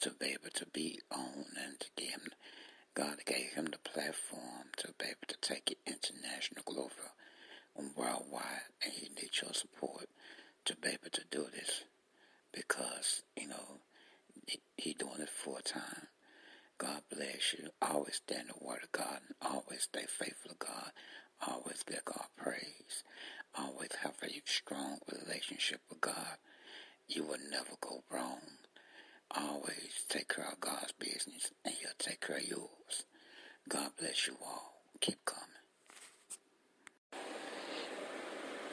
to be able to be on and him, God gave him the platform to be able to take it international, global, and worldwide, and he needs your support to be able to do this because, you know, he, he doing it full time. God bless you. Always stand the word of God and always stay faithful to God. Always give God praise. Always have a strong relationship with God. You will never go wrong. Always take care of God's business and he'll take care of yours. God bless you all. Keep coming.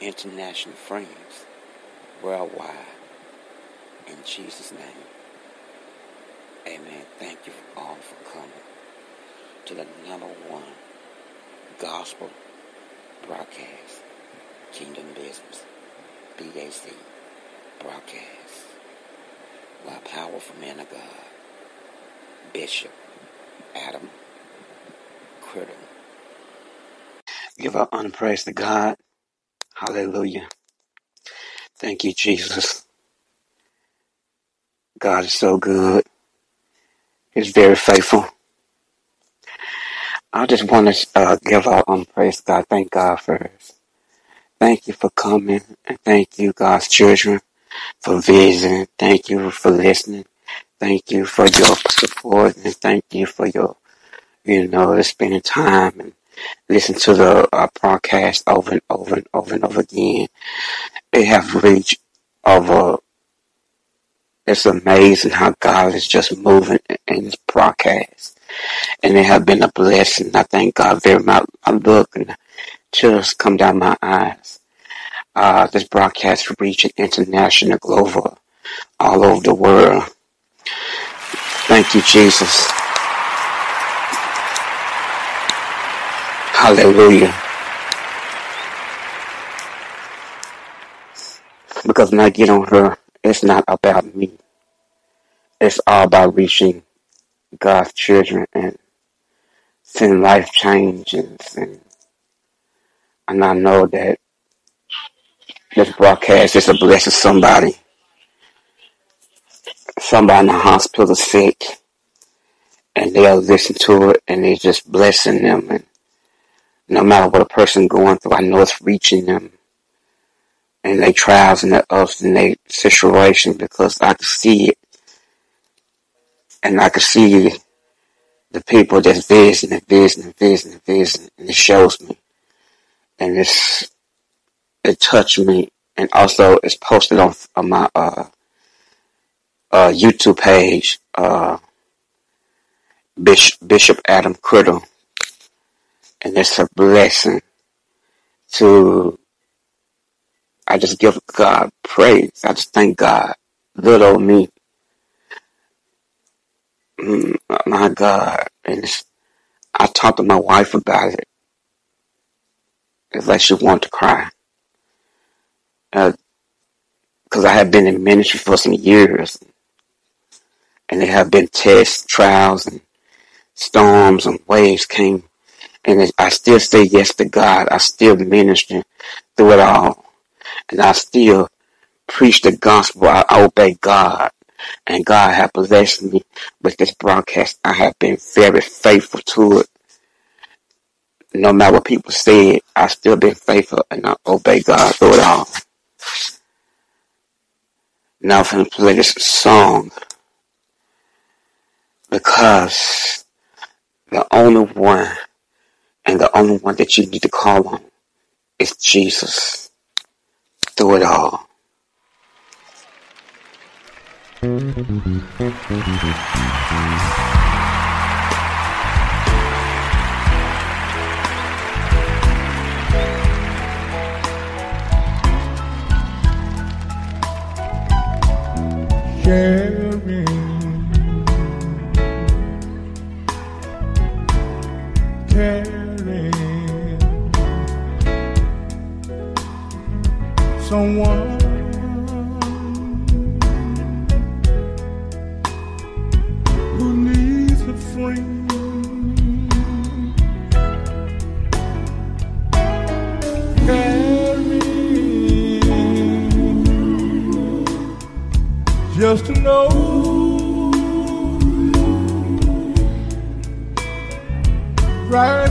international friends worldwide in Jesus' name. Amen. Thank you all for coming to the number one gospel broadcast, Kingdom Business, BAC broadcast, by powerful man of God. Bishop Adam Critter. Give our honor praise to God. Hallelujah. Thank you, Jesus. God is so good. He's very faithful. I just want to uh, give our honor praise God. Thank God first. Thank you for coming and thank you, God's children, for visiting. Thank you for listening. Thank you for your support and thank you for your, you know, spending time and listen to the uh, broadcast over and over and over and over again. They have reached over. It's amazing how God is just moving in this broadcast. And they have been a blessing. I thank God very much. I look and tears come down my eyes. Uh, this broadcast reaching international, global, all over the world. Thank you, Jesus. Hallelujah. Because when I get on her, it's not about me. It's all about reaching God's children and seeing life changes. And, and I know that this broadcast is a blessing to somebody. Somebody in the hospital sick and they'll listen to it and it's just blessing them and no matter what a person going through, I know it's reaching them and their trials and their ups and their situation because I can see it. And I can see the people just visiting and visiting and visiting and visiting and it shows me. And it's it touched me. And also it's posted on, on my uh, uh, YouTube page, uh, Bishop, Bishop Adam Criddle, and it's a blessing to. I just give God praise. I just thank God. Old me. Mm, my God. And I talked to my wife about it. It's like she wanted to cry. Because uh, I have been in ministry for some years and there have been tests, trials, and storms and waves came, and I still say yes to God. I still minister through it all, and I still preach the gospel. I obey God, and God has blessed me with this broadcast. I have been very faithful to it. No matter what people say, I still been faithful and I obey God through it all. Now I'm going to play this song because the only one and the only one that you need to call on is Jesus through it all. Sharing just to know. right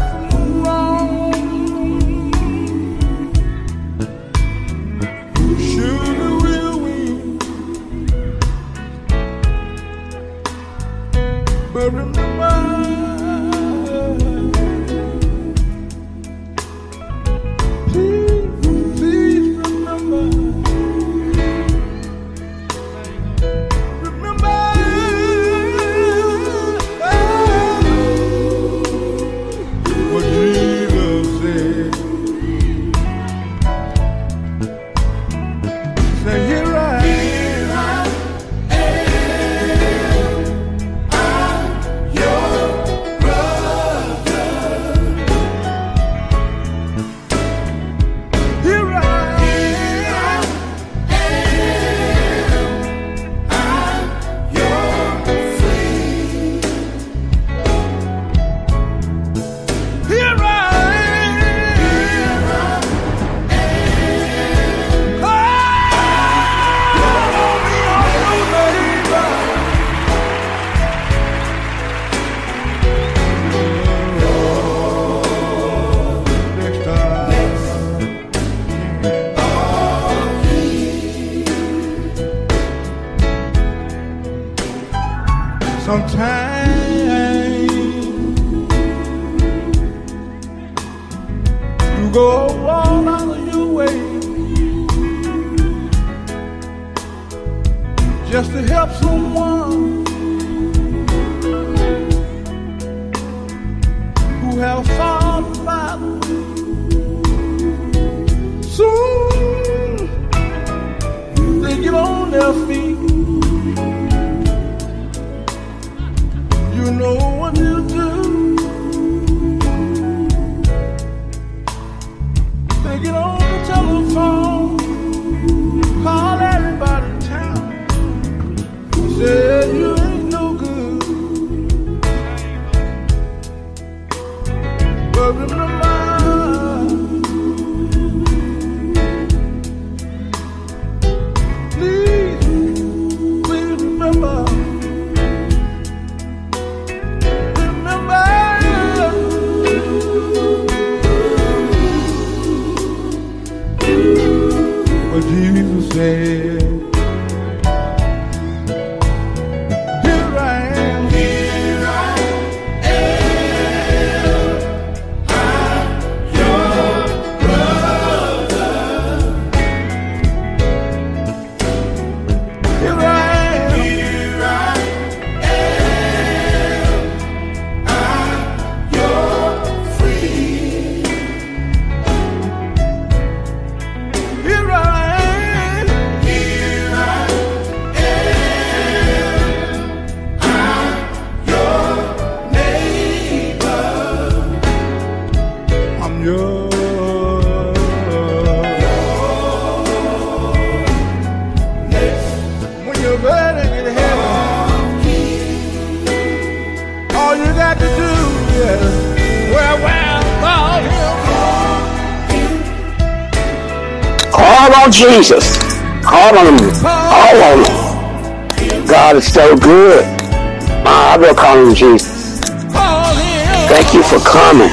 go all out of your way just to help someone who has found battle. Soon they get on their feet. You know. Him. Jesus. Call on him. Call on him. God is so good. I will call on Jesus. Him. Thank you for coming.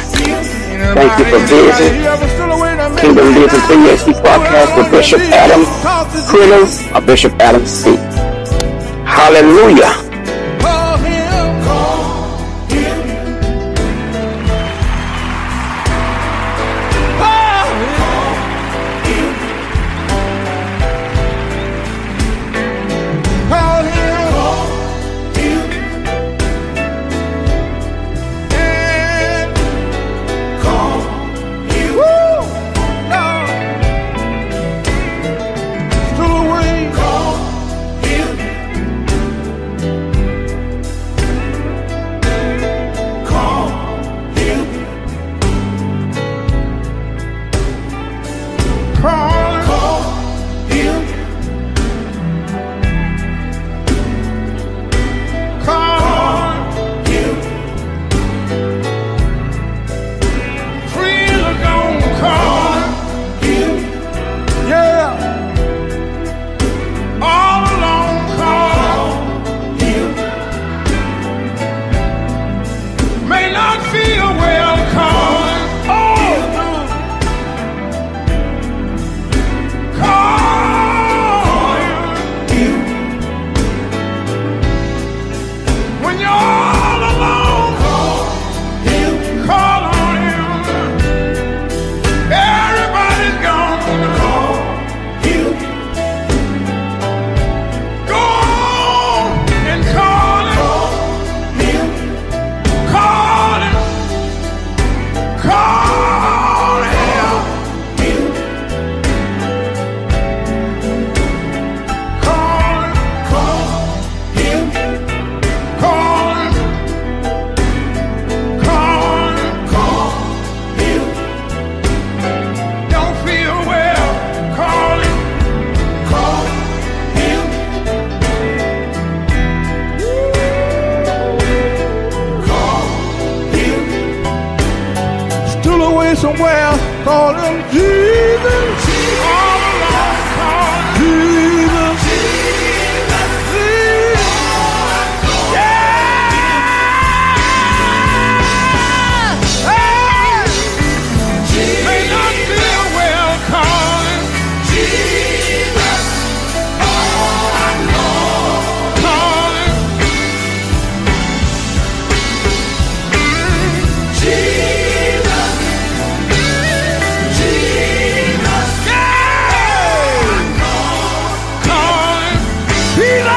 Thank you for visiting Kingdom Business BSC podcast with Bishop Adam Critter or Bishop Adam C. Hallelujah.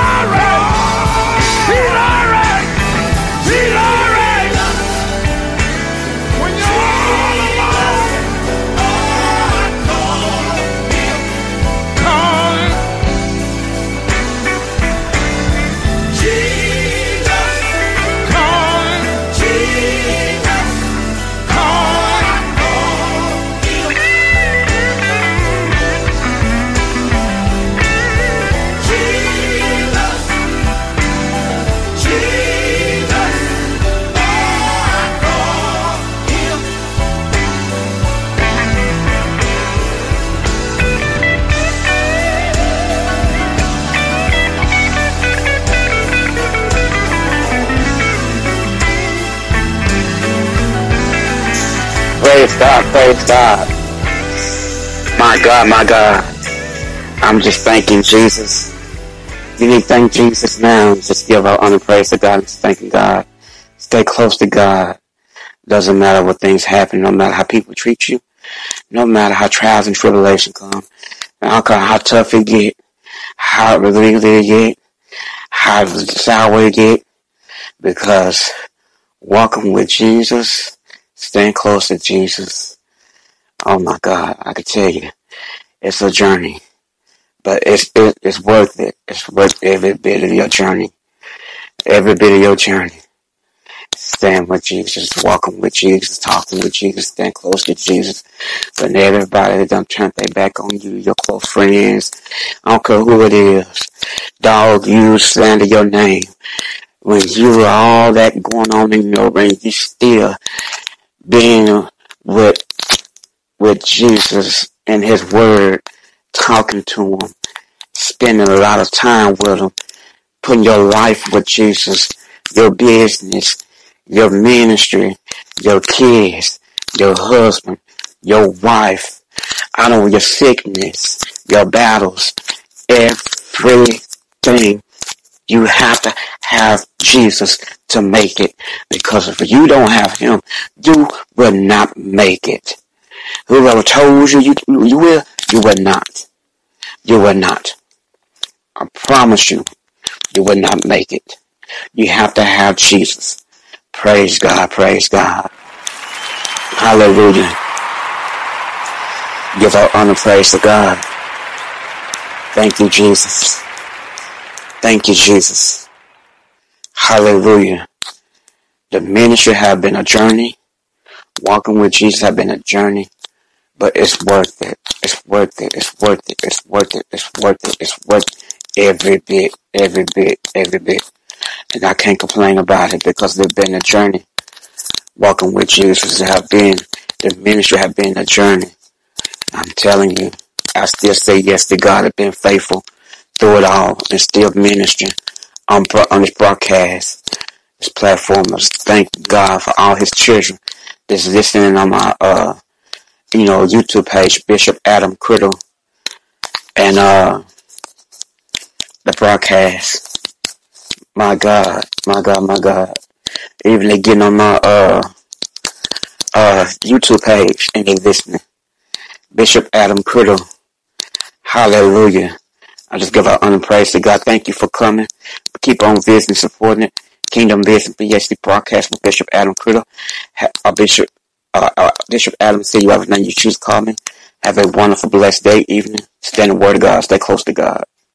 He's Praise God. My God, my God. I'm just thanking Jesus. You need to thank Jesus now. Just give our honor and praise to God. Just thanking God. Stay close to God. Doesn't matter what things happen, no matter how people treat you, no matter how trials and tribulation come, I don't how tough it get, how relieved it get, how sour it get, because walking with Jesus, staying close to Jesus, oh my God, I can tell you, it's a journey, but it's it, it's worth it. It's worth every bit of your journey, every bit of your journey. Stand with Jesus, walking with Jesus, talking with Jesus, stand close to Jesus. But everybody that done turn their back on you, your close friends, I don't care who it is, dog, you slander your name. when you are all that going on in your brain, you still being with with Jesus and His Word, talking to Him, spending a lot of time with Him, putting your life with Jesus, your business, your ministry, your kids, your husband, your wife, I don't know your sickness, your battles, everything. You have to have Jesus to make it because if you don't have him, you will not make it. Whoever told you you, you will, you will not. You will not. I promise you, you will not make it. You have to have Jesus. Praise God, praise God. Hallelujah. Give our honor, praise to God. Thank you, Jesus. Thank you, Jesus. Hallelujah. The ministry have been a journey. Walking with Jesus have been a journey, but it's worth it. It's worth it. It's worth it. It's worth it. It's worth it. It's worth every bit, every bit, every bit. And I can't complain about it because they've been a journey. Walking with Jesus have been, the ministry have been a journey. I'm telling you, I still say yes to God. I've been faithful through it all and still ministering on, on this broadcast, this platform. I thank God for all his children that's listening on my, uh, you know, YouTube page, Bishop Adam Criddle, and, uh, the broadcast. My God, my God, my God. Even they getting on my, uh, uh, YouTube page and they listening. Bishop Adam Criddle. Hallelujah. I just give our honor praise to God. Thank you for coming. Keep on visiting, supporting it. Kingdom Business BHD broadcast with Bishop Adam Criddle. Uh, Bishop, uh, uh, Bishop Adam, see you have a name you choose me. Have a wonderful, blessed day, evening. Stand in the word of God. Stay close to God.